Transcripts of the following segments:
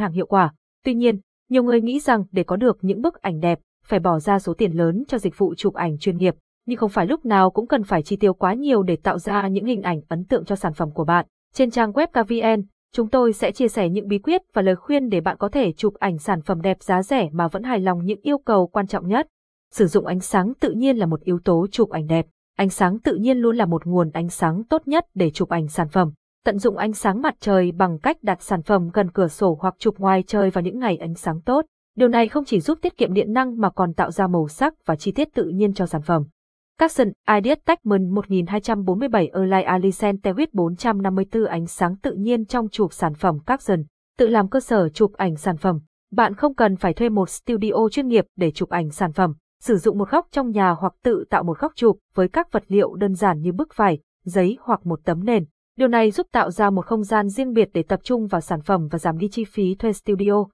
hàng hiệu quả. Tuy nhiên, nhiều người nghĩ rằng để có được những bức ảnh đẹp, phải bỏ ra số tiền lớn cho dịch vụ chụp ảnh chuyên nghiệp, nhưng không phải lúc nào cũng cần phải chi tiêu quá nhiều để tạo ra những hình ảnh ấn tượng cho sản phẩm của bạn. Trên trang web KVN, chúng tôi sẽ chia sẻ những bí quyết và lời khuyên để bạn có thể chụp ảnh sản phẩm đẹp giá rẻ mà vẫn hài lòng những yêu cầu quan trọng nhất. Sử dụng ánh sáng tự nhiên là một yếu tố chụp ảnh đẹp. Ánh sáng tự nhiên luôn là một nguồn ánh sáng tốt nhất để chụp ảnh sản phẩm. Tận dụng ánh sáng mặt trời bằng cách đặt sản phẩm gần cửa sổ hoặc chụp ngoài trời vào những ngày ánh sáng tốt. Điều này không chỉ giúp tiết kiệm điện năng mà còn tạo ra màu sắc và chi tiết tự nhiên cho sản phẩm. Capson Ideas Techman 1247 Erlai Alicent Tewit 454 ánh sáng tự nhiên trong chụp sản phẩm Capson, tự làm cơ sở chụp ảnh sản phẩm. Bạn không cần phải thuê một studio chuyên nghiệp để chụp ảnh sản phẩm, sử dụng một góc trong nhà hoặc tự tạo một góc chụp với các vật liệu đơn giản như bức vải, giấy hoặc một tấm nền. Điều này giúp tạo ra một không gian riêng biệt để tập trung vào sản phẩm và giảm đi chi phí thuê studio.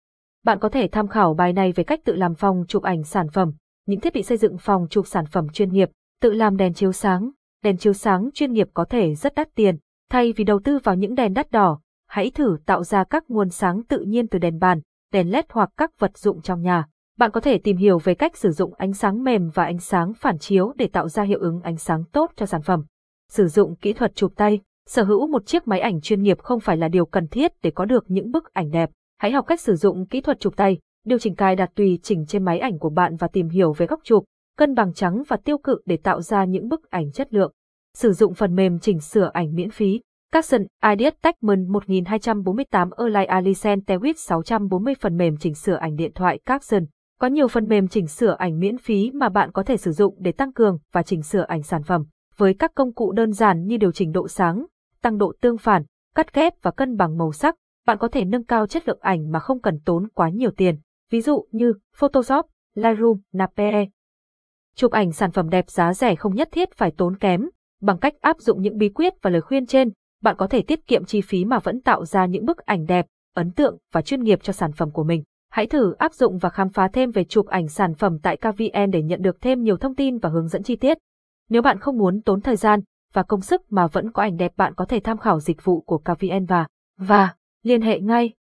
Bạn có thể tham khảo bài này về cách tự làm phòng chụp ảnh sản phẩm, những thiết bị xây dựng phòng chụp sản phẩm chuyên nghiệp, tự làm đèn chiếu sáng. Đèn chiếu sáng chuyên nghiệp có thể rất đắt tiền, thay vì đầu tư vào những đèn đắt đỏ, hãy thử tạo ra các nguồn sáng tự nhiên từ đèn bàn, đèn led hoặc các vật dụng trong nhà. Bạn có thể tìm hiểu về cách sử dụng ánh sáng mềm và ánh sáng phản chiếu để tạo ra hiệu ứng ánh sáng tốt cho sản phẩm. Sử dụng kỹ thuật chụp tay, sở hữu một chiếc máy ảnh chuyên nghiệp không phải là điều cần thiết để có được những bức ảnh đẹp. Hãy học cách sử dụng kỹ thuật chụp tay, điều chỉnh cài đặt tùy chỉnh trên máy ảnh của bạn và tìm hiểu về góc chụp, cân bằng trắng và tiêu cự để tạo ra những bức ảnh chất lượng. Sử dụng phần mềm chỉnh sửa ảnh miễn phí. Capson Ideas Techman 1248 Erlai Alicent Tewit 640 phần mềm chỉnh sửa ảnh điện thoại Capson. Có nhiều phần mềm chỉnh sửa ảnh miễn phí mà bạn có thể sử dụng để tăng cường và chỉnh sửa ảnh sản phẩm. Với các công cụ đơn giản như điều chỉnh độ sáng, tăng độ tương phản, cắt ghép và cân bằng màu sắc, bạn có thể nâng cao chất lượng ảnh mà không cần tốn quá nhiều tiền. Ví dụ như Photoshop, Lightroom, Nape. Chụp ảnh sản phẩm đẹp giá rẻ không nhất thiết phải tốn kém. Bằng cách áp dụng những bí quyết và lời khuyên trên, bạn có thể tiết kiệm chi phí mà vẫn tạo ra những bức ảnh đẹp, ấn tượng và chuyên nghiệp cho sản phẩm của mình. Hãy thử áp dụng và khám phá thêm về chụp ảnh sản phẩm tại KVN để nhận được thêm nhiều thông tin và hướng dẫn chi tiết. Nếu bạn không muốn tốn thời gian và công sức mà vẫn có ảnh đẹp, bạn có thể tham khảo dịch vụ của KVN và và, liên hệ ngay.